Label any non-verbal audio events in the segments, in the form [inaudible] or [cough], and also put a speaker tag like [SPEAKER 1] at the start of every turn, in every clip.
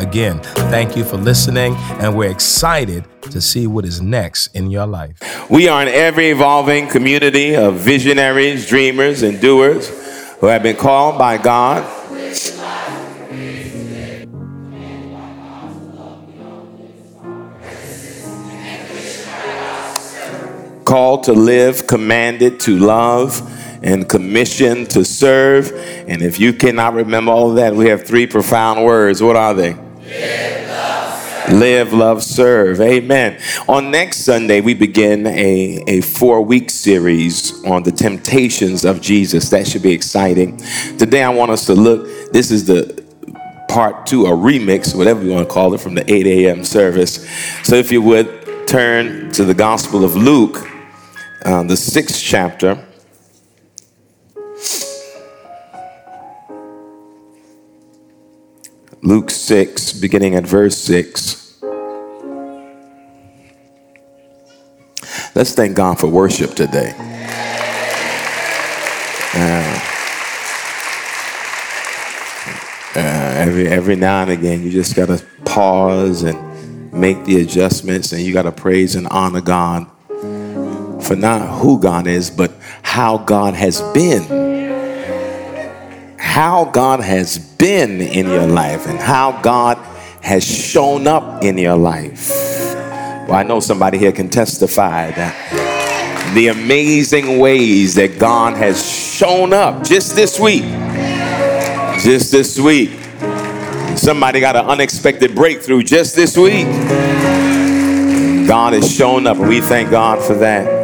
[SPEAKER 1] Again, thank you for listening, and we're excited to see what is next in your life.
[SPEAKER 2] We are an ever evolving community of visionaries, dreamers, and doers who have been called by God. Called to live, commanded to love, and commissioned to serve. And if you cannot remember all of that, we have three profound words. What are they? Live, love, serve. Amen. On next Sunday, we begin a, a four week series on the temptations of Jesus. That should be exciting. Today, I want us to look. This is the part two, a remix, whatever you want to call it, from the 8 a.m. service. So, if you would turn to the Gospel of Luke, uh, the sixth chapter. Luke 6, beginning at verse 6. Let's thank God for worship today. Uh, uh, every, every now and again, you just got to pause and make the adjustments, and you got to praise and honor God for not who God is, but how God has been how God has been in your life and how God has shown up in your life. Well, I know somebody here can testify that the amazing ways that God has shown up just this week. Just this week. Somebody got an unexpected breakthrough just this week. God has shown up, and we thank God for that.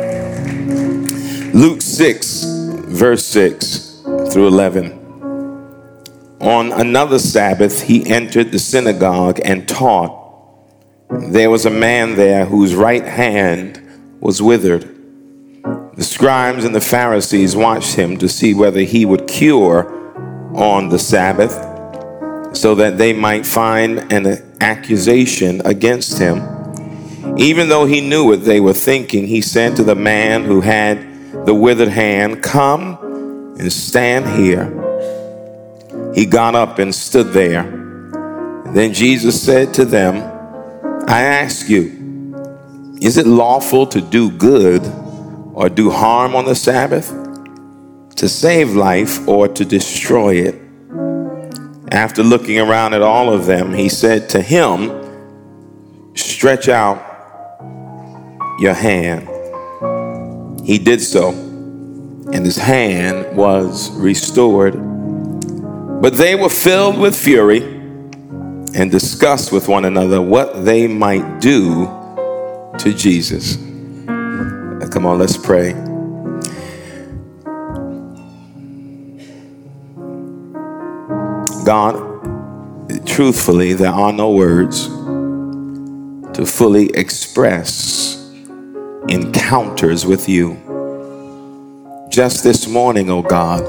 [SPEAKER 2] Luke 6, verse 6 through 11. On another Sabbath, he entered the synagogue and taught. There was a man there whose right hand was withered. The scribes and the Pharisees watched him to see whether he would cure on the Sabbath so that they might find an accusation against him. Even though he knew what they were thinking, he said to the man who had the withered hand, Come and stand here he got up and stood there. Then Jesus said to them, I ask you, is it lawful to do good or do harm on the Sabbath? To save life or to destroy it? After looking around at all of them, he said to him, Stretch out your hand. He did so, and his hand was restored. But they were filled with fury and discussed with one another what they might do to Jesus. Come on, let's pray. God, truthfully, there are no words to fully express encounters with you. Just this morning, oh God,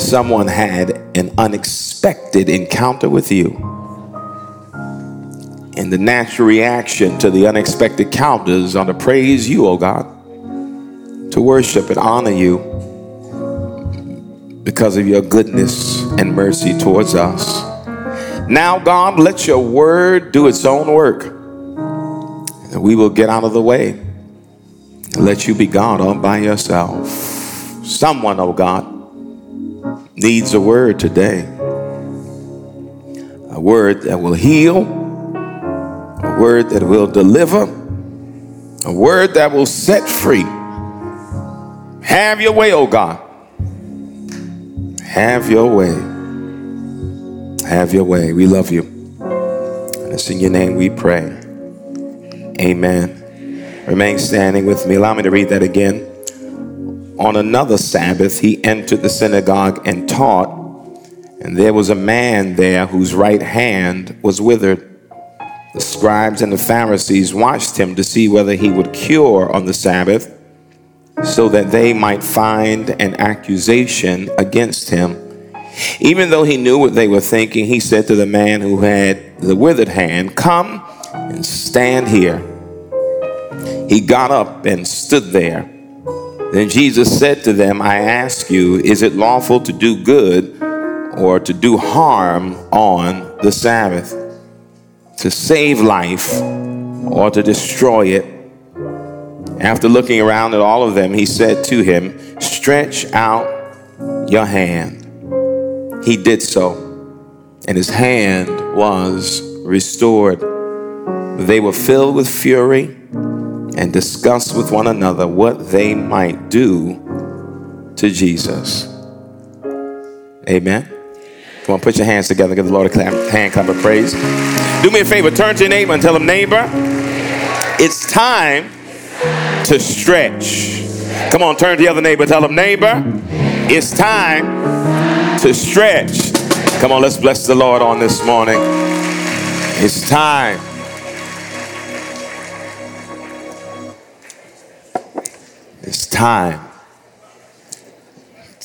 [SPEAKER 2] someone had an unexpected encounter with you. And the natural reaction to the unexpected encounters are to praise you, oh God, to worship and honor you because of your goodness and mercy towards us. Now, God, let your word do its own work. And we will get out of the way. Let you be God all by yourself. Someone, oh God, needs a word today. A word that will heal, a word that will deliver, a word that will set free. Have your way, oh God. Have your way. Have your way. We love you. And it's in your name we pray. Amen. Remain standing with me. Allow me to read that again. On another Sabbath, he entered the synagogue and taught, and there was a man there whose right hand was withered. The scribes and the Pharisees watched him to see whether he would cure on the Sabbath so that they might find an accusation against him. Even though he knew what they were thinking, he said to the man who had the withered hand, Come and stand here. He got up and stood there. Then Jesus said to them, I ask you, is it lawful to do good or to do harm on the Sabbath? To save life or to destroy it? After looking around at all of them, he said to him, Stretch out your hand. He did so, and his hand was restored. They were filled with fury and discuss with one another what they might do to Jesus. Amen. Come on, put your hands together. Give the Lord a clap, hand clap of praise. Do me a favor, turn to your neighbor and tell him, neighbor, it's time to stretch. Come on, turn to the other neighbor, tell him, neighbor, it's time to stretch. Come on, let's bless the Lord on this morning. It's time time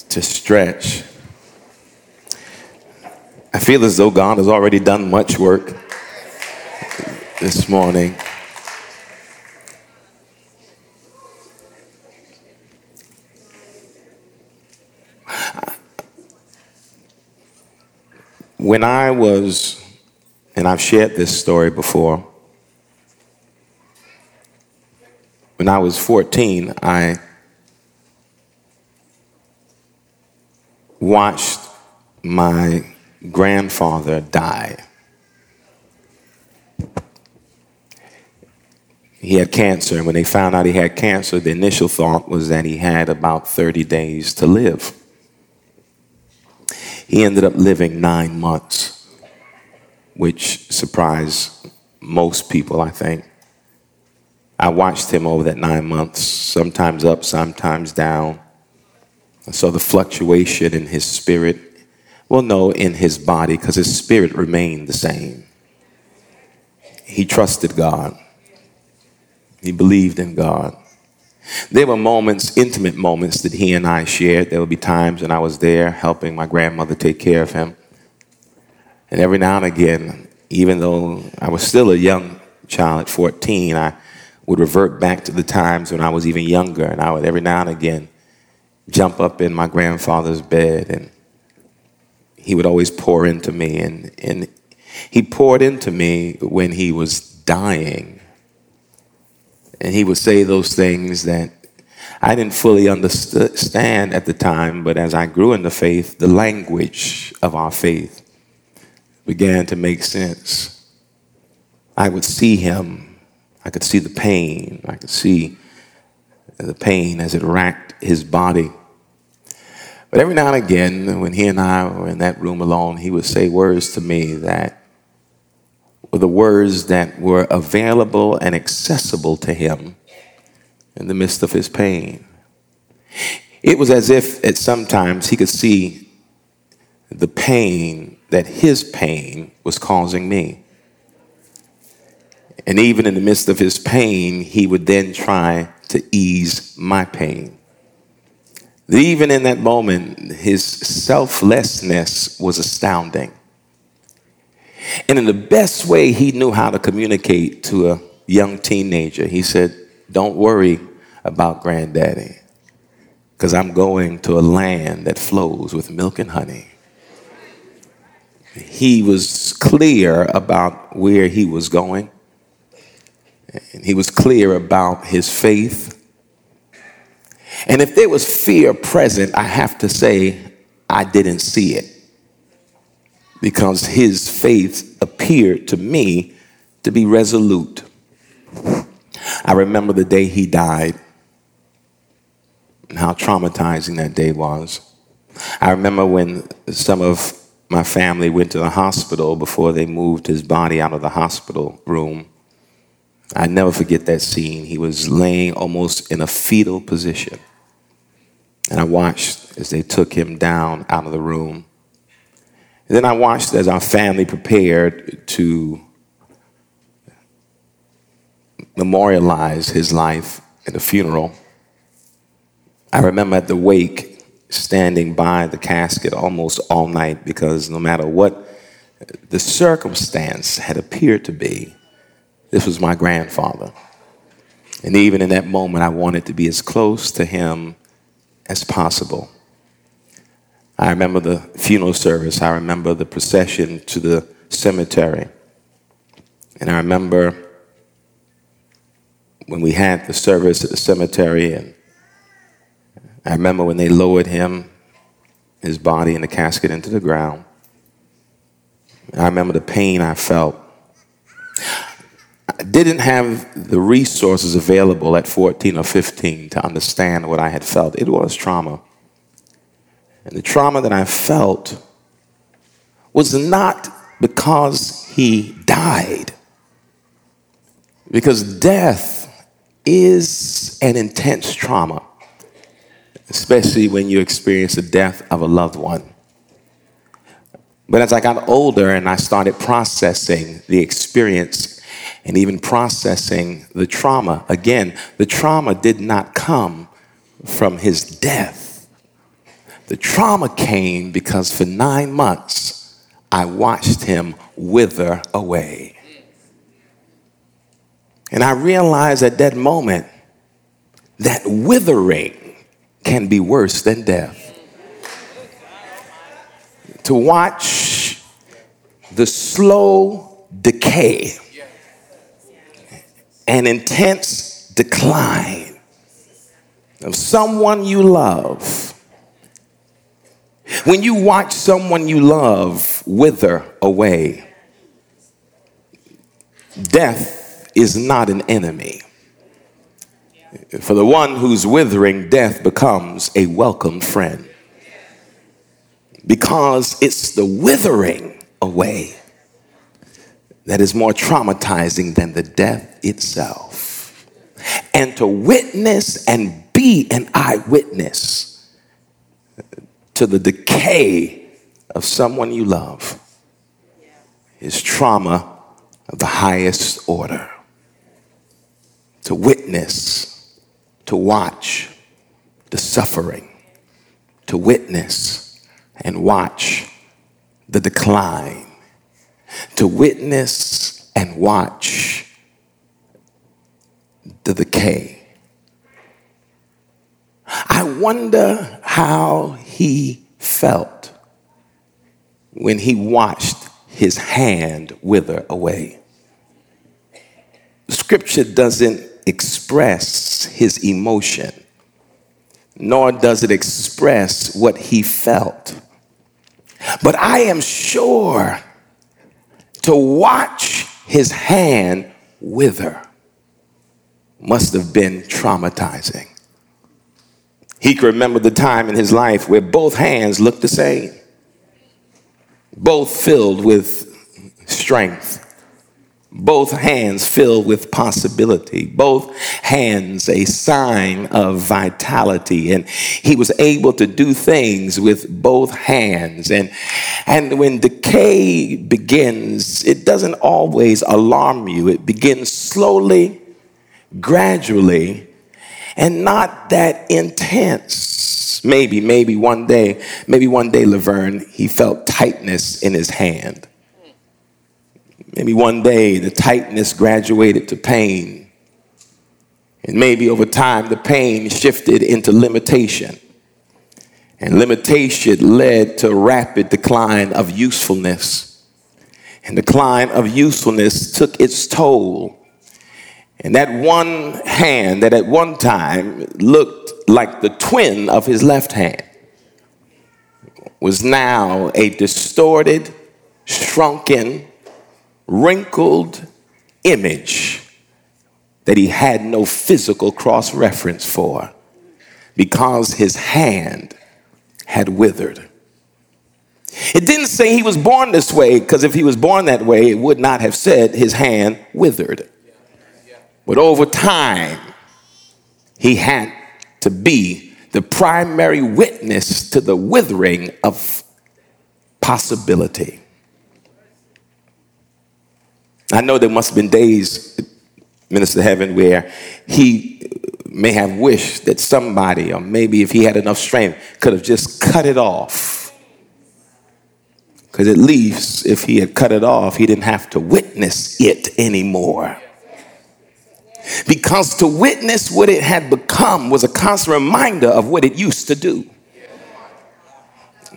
[SPEAKER 2] to stretch. I feel as though God has already done much work this morning. When I was, and I've shared this story before, When I was 14, I watched my grandfather die. He had cancer, and when they found out he had cancer, the initial thought was that he had about 30 days to live. He ended up living nine months, which surprised most people, I think. I watched him over that nine months, sometimes up, sometimes down. Saw the fluctuation in his spirit. Well, no, in his body, because his spirit remained the same. He trusted God, he believed in God. There were moments, intimate moments, that he and I shared. There would be times when I was there helping my grandmother take care of him. And every now and again, even though I was still a young child at 14, I would revert back to the times when I was even younger, and I would every now and again jump up in my grandfather's bed, and he would always pour into me, and, and he poured into me when he was dying. And he would say those things that I didn't fully understand at the time, but as I grew in the faith, the language of our faith began to make sense. I would see him I could see the pain. I could see the pain as it racked his body. But every now and again, when he and I were in that room alone, he would say words to me that were the words that were available and accessible to him in the midst of his pain. It was as if at sometimes he could see the pain that his pain was causing me. And even in the midst of his pain, he would then try to ease my pain. Even in that moment, his selflessness was astounding. And in the best way he knew how to communicate to a young teenager, he said, Don't worry about granddaddy, because I'm going to a land that flows with milk and honey. He was clear about where he was going. And he was clear about his faith. And if there was fear present, I have to say, I didn't see it. Because his faith appeared to me to be resolute. I remember the day he died and how traumatizing that day was. I remember when some of my family went to the hospital before they moved his body out of the hospital room. I never forget that scene. He was laying almost in a fetal position. And I watched as they took him down out of the room. And then I watched as our family prepared to memorialize his life in the funeral, I remember at the wake standing by the casket almost all night because no matter what the circumstance had appeared to be, this was my grandfather. And even in that moment, I wanted to be as close to him as possible. I remember the funeral service. I remember the procession to the cemetery. And I remember when we had the service at the cemetery, and I remember when they lowered him, his body in the casket into the ground. I remember the pain I felt. Didn't have the resources available at 14 or 15 to understand what I had felt. It was trauma. And the trauma that I felt was not because he died, because death is an intense trauma, especially when you experience the death of a loved one. But as I got older and I started processing the experience and even processing the trauma, again, the trauma did not come from his death. The trauma came because for nine months I watched him wither away. And I realized at that moment that withering can be worse than death. To watch the slow decay and intense decline of someone you love. When you watch someone you love wither away, death is not an enemy. For the one who's withering, death becomes a welcome friend. Because it's the withering away that is more traumatizing than the death itself. And to witness and be an eyewitness to the decay of someone you love is trauma of the highest order to witness, to watch the suffering, to witness and watch the decline, to witness and watch the decay. I wonder how he felt when he watched his hand wither away. Scripture doesn't express his emotion, nor does it express what he felt. But I am sure to watch his hand wither must have been traumatizing. He could remember the time in his life where both hands looked the same, both filled with strength both hands filled with possibility, both hands a sign of vitality. And he was able to do things with both hands. And, and when decay begins, it doesn't always alarm you, it begins slowly, gradually, and not that intense. Maybe, maybe one day, maybe one day, Laverne, he felt tightness in his hand. Maybe one day the tightness graduated to pain. And maybe over time the pain shifted into limitation. And limitation led to rapid decline of usefulness. And decline of usefulness took its toll. And that one hand that at one time looked like the twin of his left hand was now a distorted, shrunken, wrinkled image that he had no physical cross reference for because his hand had withered. It didn't say he was born this way because if he was born that way, it would not have said his hand withered. But over time, he had to be the primary witness to the withering of possibility. I know there must have been days Minister Heaven, where he may have wished that somebody, or maybe if he had enough strength, could have just cut it off. Because at least if he had cut it off, he didn't have to witness it anymore. Because to witness what it had become was a constant reminder of what it used to do.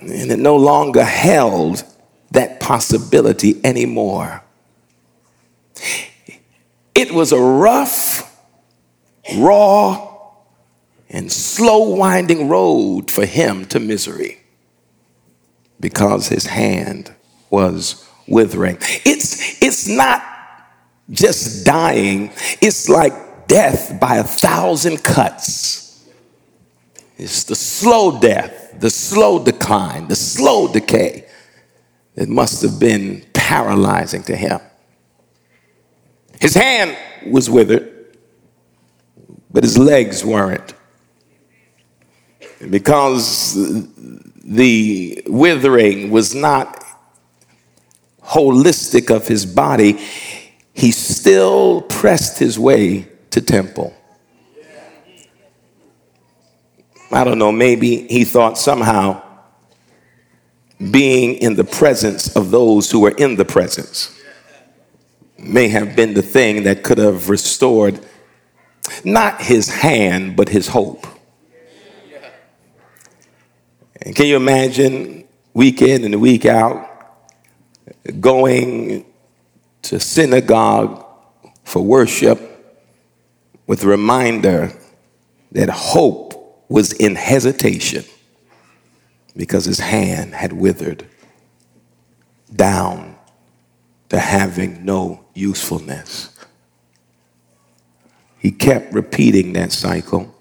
[SPEAKER 2] And it no longer held that possibility anymore. It was a rough, raw, and slow winding road for him to misery because his hand was withering. It's, it's not just dying, it's like death by a thousand cuts. It's the slow death, the slow decline, the slow decay that must have been paralyzing to him. His hand was withered, but his legs weren't. And because the withering was not holistic of his body, he still pressed his way to temple. I don't know, maybe he thought somehow being in the presence of those who were in the presence may have been the thing that could have restored not his hand, but his hope. And can you imagine week in and week out going to synagogue for worship with reminder that hope was in hesitation because his hand had withered down to having no usefulness. He kept repeating that cycle.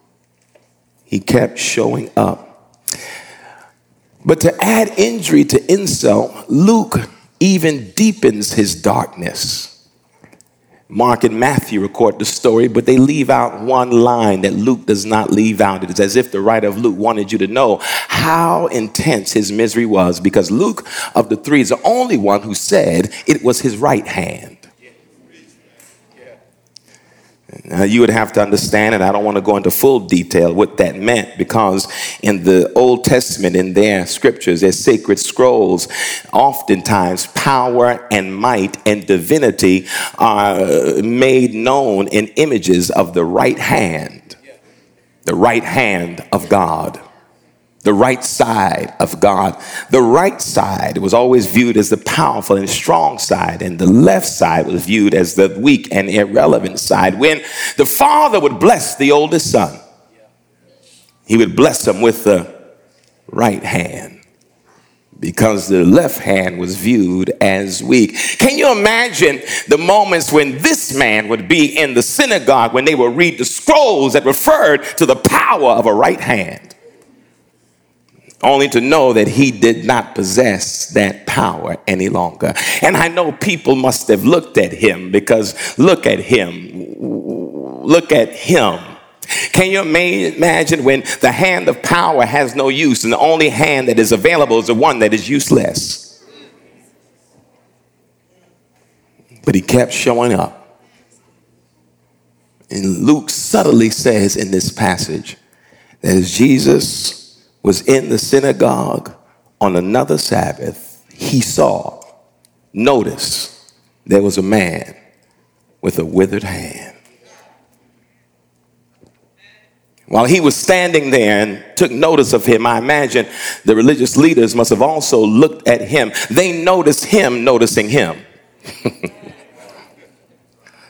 [SPEAKER 2] He kept showing up. But to add injury to insult, Luke even deepens his darkness. Mark and Matthew record the story, but they leave out one line that Luke does not leave out. It is as if the writer of Luke wanted you to know how intense his misery was, because Luke, of the three, is the only one who said it was his right hand. Now, you would have to understand, and I don't want to go into full detail what that meant because in the Old Testament, in their scriptures, their sacred scrolls, oftentimes power and might and divinity are uh, made known in images of the right hand, the right hand of God the right side of God. The right side was always viewed as the powerful and strong side, and the left side was viewed as the weak and irrelevant side. When the father would bless the oldest son, he would bless him with the right hand because the left hand was viewed as weak. Can you imagine the moments when this man would be in the synagogue when they would read the scrolls that referred to the power of a right hand? Only to know that he did not possess that power any longer. And I know people must have looked at him because look at him. Look at him. Can you imagine when the hand of power has no use and the only hand that is available is the one that is useless? But he kept showing up. And Luke subtly says in this passage that as Jesus was in the synagogue on another Sabbath, he saw, notice, there was a man with a withered hand. While he was standing there and took notice of him, I imagine the religious leaders must have also looked at him. They noticed him noticing him. [laughs]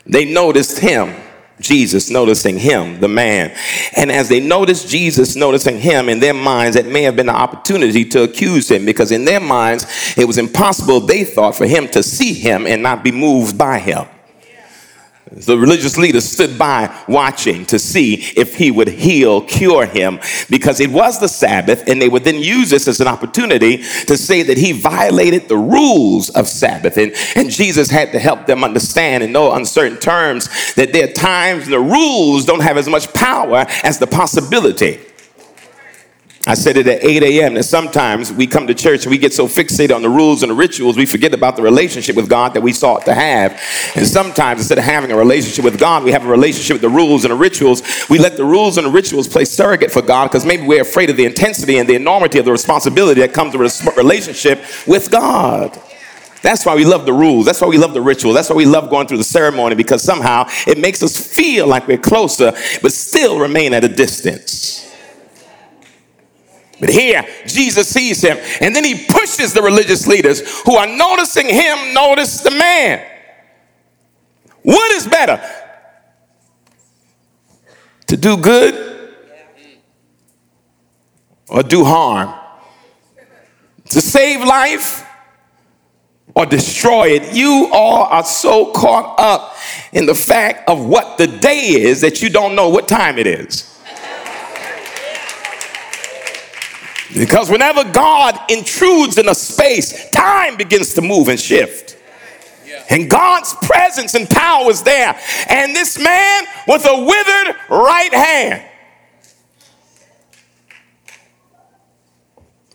[SPEAKER 2] they noticed him Jesus noticing him, the man. And as they noticed Jesus noticing him in their minds, it may have been an opportunity to accuse him because in their minds, it was impossible, they thought, for him to see him and not be moved by him. The religious leaders stood by watching to see if he would heal, cure him, because it was the Sabbath, and they would then use this as an opportunity to say that he violated the rules of Sabbath. And, and Jesus had to help them understand in no uncertain terms that there are times the rules don't have as much power as the possibility I said it at 8 a.m. that sometimes we come to church and we get so fixated on the rules and the rituals, we forget about the relationship with God that we sought to have. And sometimes instead of having a relationship with God, we have a relationship with the rules and the rituals. We let the rules and the rituals play surrogate for God because maybe we're afraid of the intensity and the enormity of the responsibility that comes with a relationship with God. That's why we love the rules. That's why we love the ritual. That's why we love going through the ceremony because somehow it makes us feel like we're closer, but still remain at a distance. But here, Jesus sees him, and then he pushes the religious leaders who are noticing him, notice the man. What is better? To do good or do harm? To save life or destroy it? You all are so caught up in the fact of what the day is that you don't know what time it is. Because whenever God intrudes in a space, time begins to move and shift. And God's presence and power is there. And this man with a withered right hand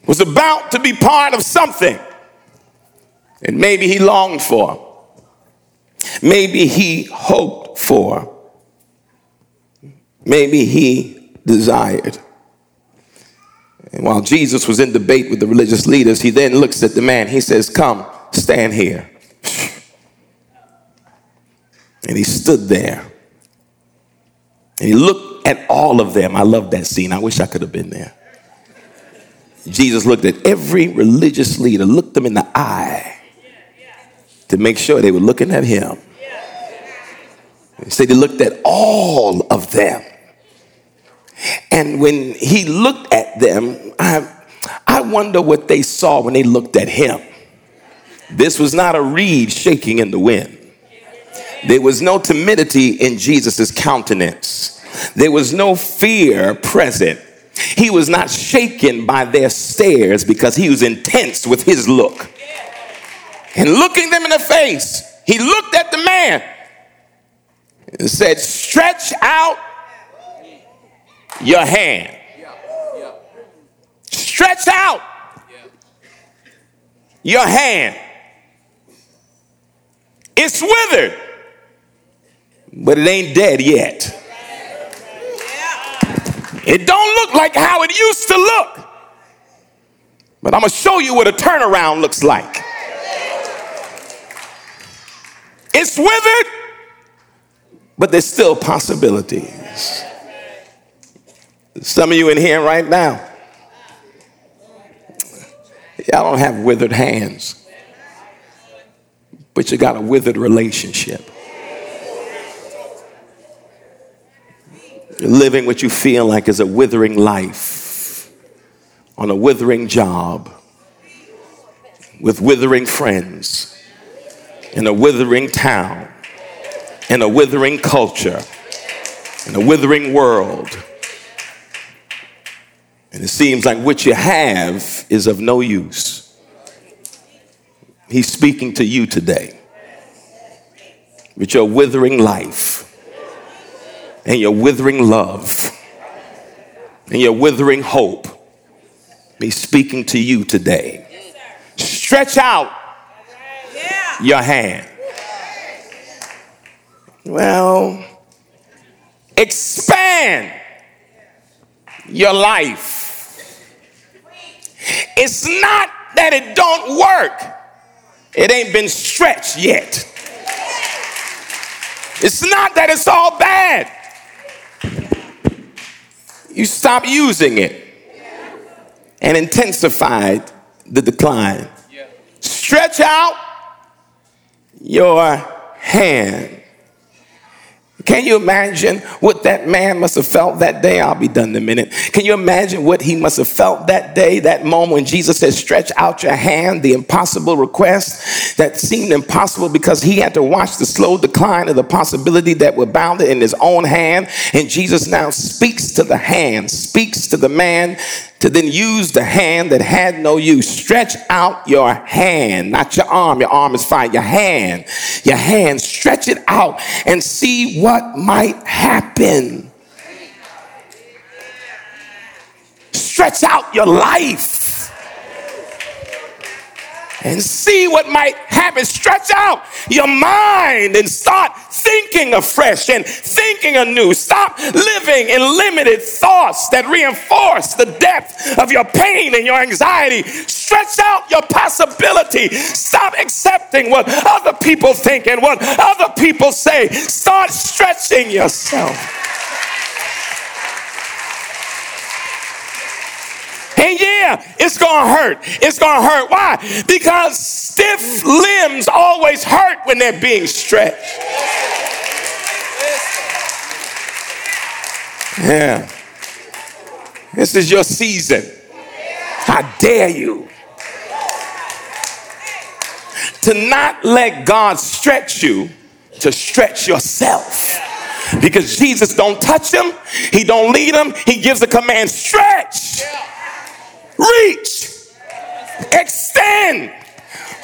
[SPEAKER 2] was about to be part of something. And maybe he longed for. Maybe he hoped for. Maybe he desired. And while Jesus was in debate with the religious leaders, he then looks at the man. He says, Come, stand here. And he stood there. And he looked at all of them. I love that scene. I wish I could have been there. Jesus looked at every religious leader, looked them in the eye to make sure they were looking at him. He said he looked at all of them. And when he looked at them, I, I wonder what they saw when they looked at him. This was not a reed shaking in the wind. There was no timidity in Jesus' countenance. There was no fear present. He was not shaken by their stares because he was intense with his look. And looking them in the face, he looked at the man and said, Stretch out your hand. Stretch out your hand. It's withered, but it ain't dead yet. It don't look like how it used to look. But I'm going to show you what a turnaround looks like. It's withered, but there's still possibilities. Some of you in here right now, y'all don't have withered hands, but you got a withered relationship. Living what you feel like is a withering life on a withering job with withering friends in a withering town in a withering culture in a withering world and it seems like what you have is of no use. He's speaking to you today with your withering life and your withering love and your withering hope. He's speaking to you today. Stretch out your hand. Well, expand your life. It's not that it don't work. It ain't been stretched yet. It's not that it's all bad. You stop using it and intensified the decline. Stretch out your hand can you imagine what that man must have felt that day? I'll be done in a minute. Can you imagine what he must have felt that day, that moment when Jesus said, Stretch out your hand, the impossible request that seemed impossible because he had to watch the slow decline of the possibility that were bounded in his own hand. And Jesus now speaks to the hand, speaks to the man to then use the hand that had no use. Stretch out your hand, not your arm. Your arm is fine. Your hand, your hand, stretch it out and see what might happen. stretch out your life and see what might happen. Stretch out your mind and start thinking afresh and thinking anew. Stop living in limited thoughts that reinforce the depth of your pain and your anxiety. Stretch out your possibility. Stop accepting what other people think and what other people say. Start stretching yourself. And yeah, it's gonna hurt. It's gonna hurt. Why? Because stiff limbs always hurt when they're being stretched. Yeah. This is your season. How dare you? To not let God stretch you, to stretch yourself. Because Jesus don't touch him, he don't lead him, he gives a command, stretch reach, extend.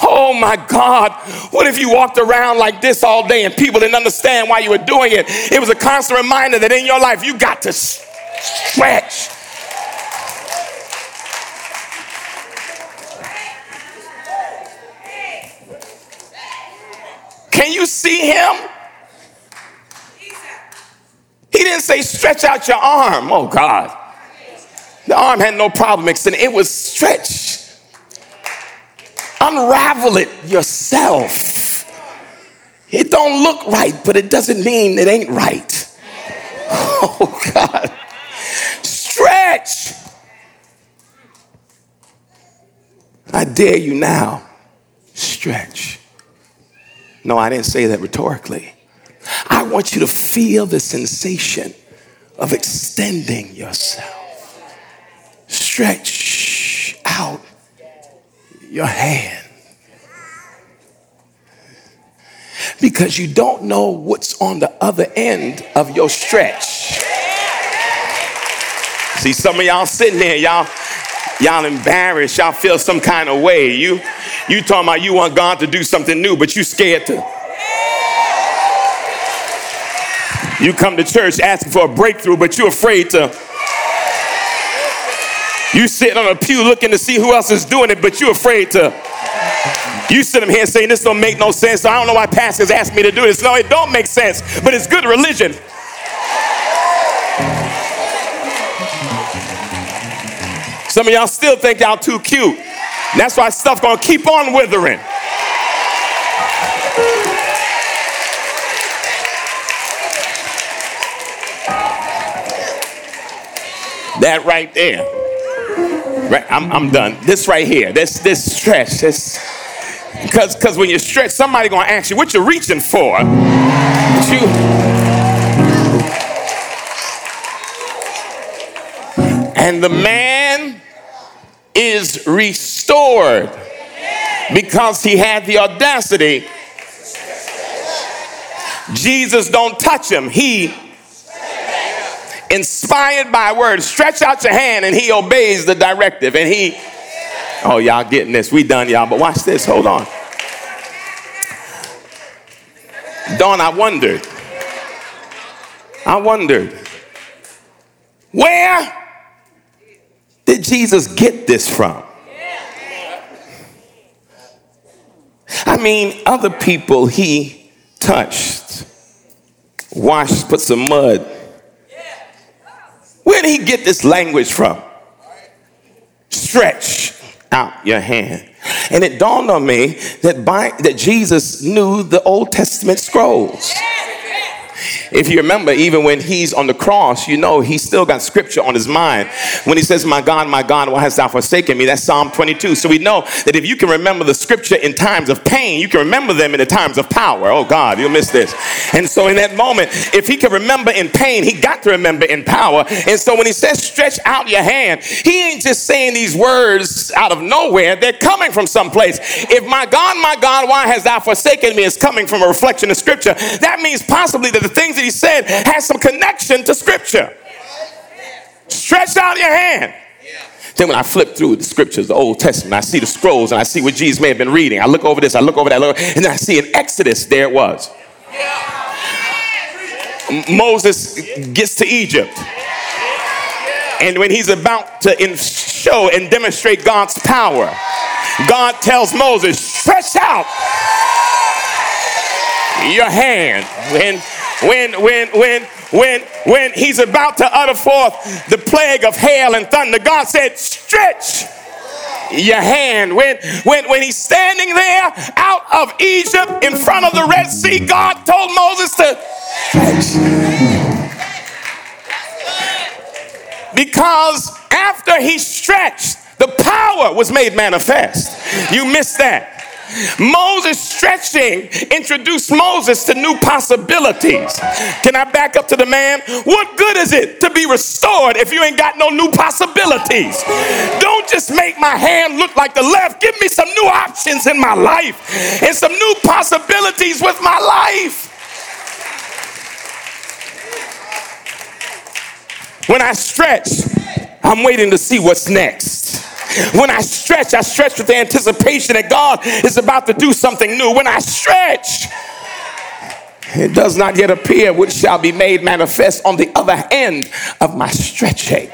[SPEAKER 2] Oh my God, what if you walked around like this all day and people didn't understand why you were doing it? It was a constant reminder that in your life you got to stretch. Can you see him? He didn't say stretch out your arm. Oh God. The arm had no problem extending, it was stretched. Unravel it yourself. It don't look right, but it doesn't mean it ain't right. [laughs] Oh God. Stretch. I dare you now. Stretch. No, I didn't say that rhetorically. I want you to feel the sensation of extending yourself stretch out your hand. Because you don't know what's on the other end of your stretch. See, some of y'all sitting there, y'all, y'all embarrassed, y'all feel some kind of way. You, you talking about you want God to do something new, but you scared to. You come to church asking for a breakthrough, but you're afraid to you sitting on a pew looking to see who else is doing it, but you're afraid to. You sitting here saying this don't make no sense. I don't know why pastors asked me to do this. No, it don't make sense, but it's good religion. Some of y'all still think y'all too cute. That's why stuff gonna keep on withering. That right there. Right, I'm, I'm done. This right here, this this stretch, this because because when you stretch, somebody gonna ask you what you're reaching for. But you and the man is restored because he had the audacity. Jesus don't touch him. He inspired by word. Stretch out your hand and he obeys the directive. And he, oh, y'all getting this. We done, y'all. But watch this. Hold on. Dawn, I wondered. I wondered. Where did Jesus get this from? I mean, other people he touched, washed, put some mud where did he get this language from? Stretch out your hand. And it dawned on me that by that Jesus knew the Old Testament scrolls. If you remember, even when he's on the cross, you know he's still got scripture on his mind. When he says, My God, my God, why hast thou forsaken me? That's Psalm 22. So we know that if you can remember the scripture in times of pain, you can remember them in the times of power. Oh God, you'll miss this. And so in that moment, if he can remember in pain, he got to remember in power. And so when he says, Stretch out your hand, he ain't just saying these words out of nowhere, they're coming from someplace. If my God, my God, why hast thou forsaken me is coming from a reflection of scripture, that means possibly that the things that he said has some connection to scripture. Stretch out your hand. Then when I flip through the scriptures, the Old Testament, I see the scrolls and I see what Jesus may have been reading. I look over this, I look over that, look, and then I see in Exodus, there it was. Moses gets to Egypt. And when he's about to show and demonstrate God's power, God tells Moses, stretch out your hand. When, when, when, when, when, when he's about to utter forth the plague of hail and thunder, God said, stretch your hand. When, when, when he's standing there out of Egypt in front of the Red Sea, God told Moses to stretch. Because after he stretched, the power was made manifest. You missed that. Moses stretching introduced Moses to new possibilities. Can I back up to the man? What good is it to be restored if you ain't got no new possibilities? Don't just make my hand look like the left. Give me some new options in my life and some new possibilities with my life. When I stretch, I'm waiting to see what's next. When I stretch, I stretch with the anticipation that God is about to do something new. When I stretch, it does not yet appear which shall be made manifest on the other end of my stretching.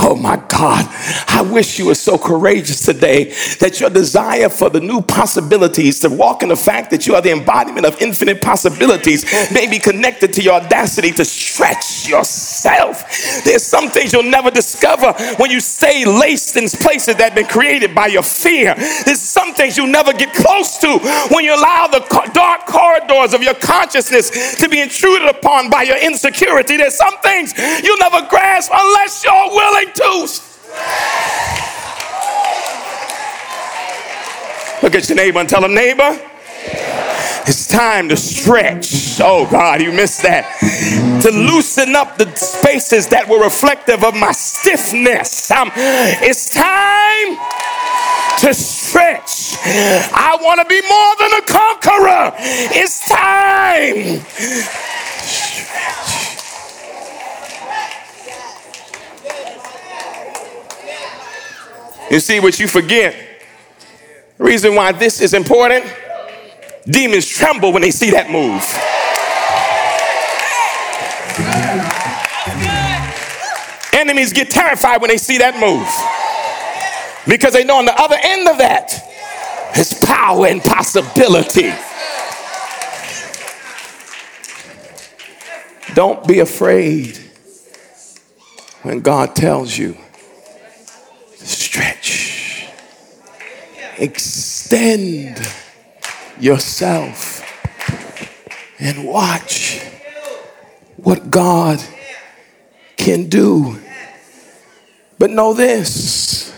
[SPEAKER 2] Oh my God, I wish you were so courageous today that your desire for the new possibilities, to walk in the fact that you are the embodiment of infinite possibilities, may be connected to your audacity to stretch yourself. There's some things you'll never discover when you stay laced in places that have been created by your fear. There's some things you'll never get close to when you allow the dark corridors of your consciousness to be intruded upon by your insecurity. There's some things you'll never grasp unless you're willing to. Look at your neighbor and tell him, neighbor, it's time to stretch. Oh God, you missed that. To loosen up the spaces that were reflective of my stiffness. Um, it's time to stretch. I want to be more than a conqueror. It's time. You see what you forget. The reason why this is important demons tremble when they see that move. Enemies get terrified when they see that move because they know on the other end of that is power and possibility. Don't be afraid when God tells you stretch, extend yourself, and watch what God can do. But know this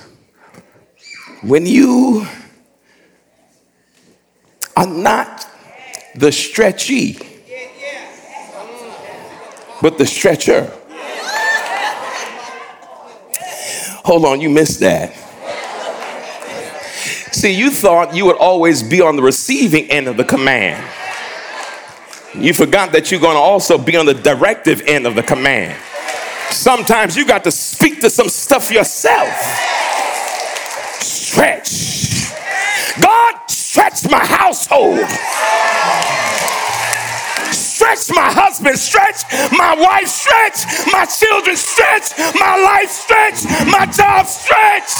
[SPEAKER 2] when you are not the stretchy, but the stretcher. Hold on, you missed that. See, you thought you would always be on the receiving end of the command. You forgot that you're going to also be on the directive end of the command. Sometimes you got to speak to some stuff yourself. Stretch. God, stretch my household stretch my husband, stretch my wife, stretch my children, stretch my life, stretch my job, stretch.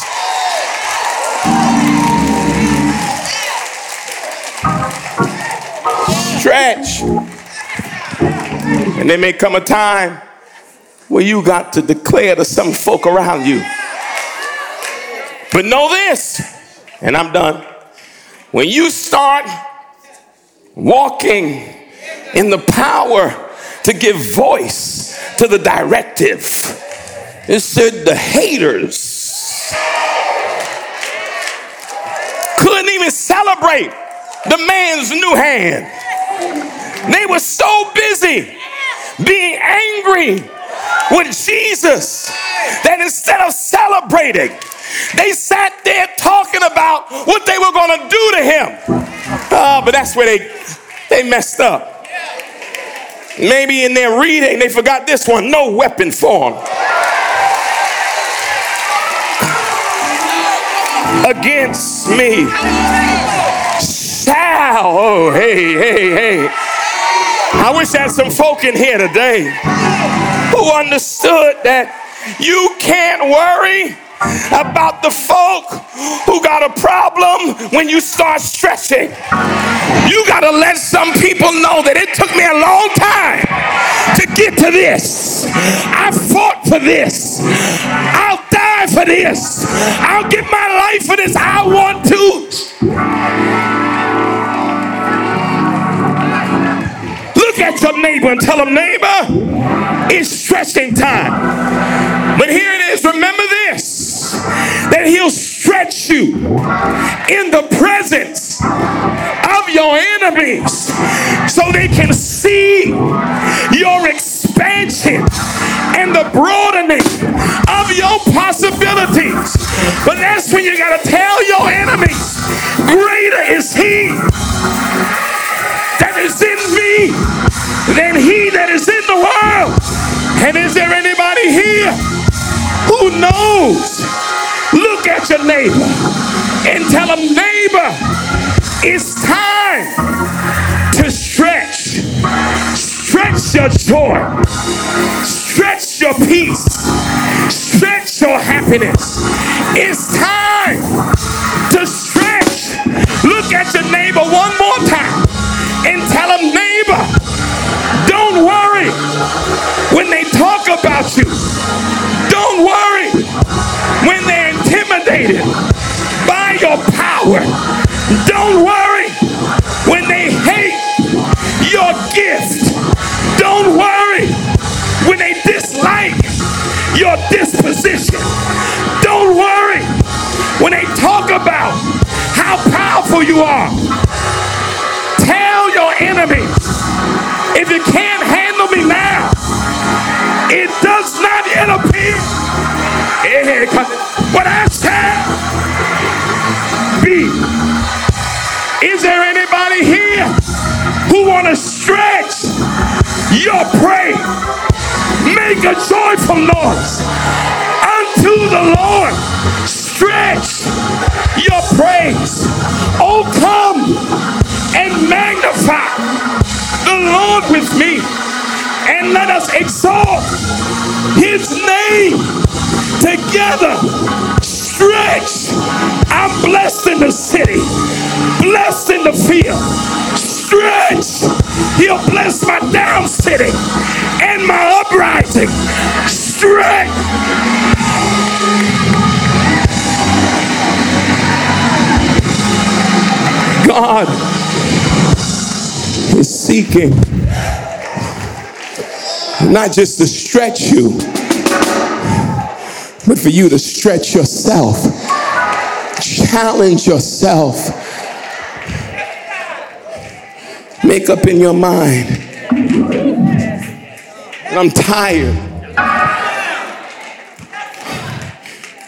[SPEAKER 2] Stretch. And there may come a time where you got to declare to some folk around you. But know this, and I'm done. When you start walking in the power to give voice to the directive. It said the haters couldn't even celebrate the man's new hand. They were so busy being angry with Jesus that instead of celebrating, they sat there talking about what they were going to do to him. Oh, but that's where they, they messed up. Maybe in their reading they forgot this one no weapon formed against me shall. Oh, hey, hey, hey. I wish I had some folk in here today who understood that You can't worry about the folk who got a problem when you start stretching. You got to let some people know that it took me a long time to get to this. I fought for this. I'll die for this. I'll give my life for this. I want to. Look at your neighbor and tell them, neighbor, it's stretching time. But here it is. Remember this he'll stretch you in the presence of your enemies so they can see your expansion and the broadening of your possibilities. But that's when you got to tell your enemies, greater is he that is in me than he that is in the world. And is there anybody here who knows? At your neighbor and tell him, neighbor, it's time to stretch. Stretch your joy. Stretch your peace. Stretch your happiness. It's time to stretch. Look at your neighbor one more time and tell them, neighbor, don't worry when they talk about you. Don't worry when they're intimidated by your power. Don't worry when they hate your gift. Don't worry when they dislike your disposition. Don't worry when they talk about how powerful you are. Tell your enemies if you can't handle me now, it does not interfere. Eh, What I shall be. Is there anybody here who want to stretch your prey? Make a joyful noise unto the Lord. Stretch your praise. Oh, come and magnify the Lord with me. And let us exalt his name together. Stretch. I'm blessed in the city, blessed in the field. Stretch. He'll bless my down sitting and my uprising. Stretch. God is seeking not just to stretch you, but for you to stretch yourself, challenge yourself, make up in your mind. And I'm tired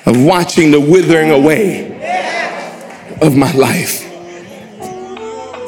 [SPEAKER 2] of watching the withering away of my life.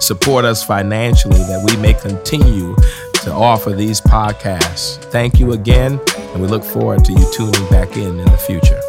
[SPEAKER 1] support us financially that we may continue to offer these podcasts. Thank you again, and we look forward to you tuning back in in the future.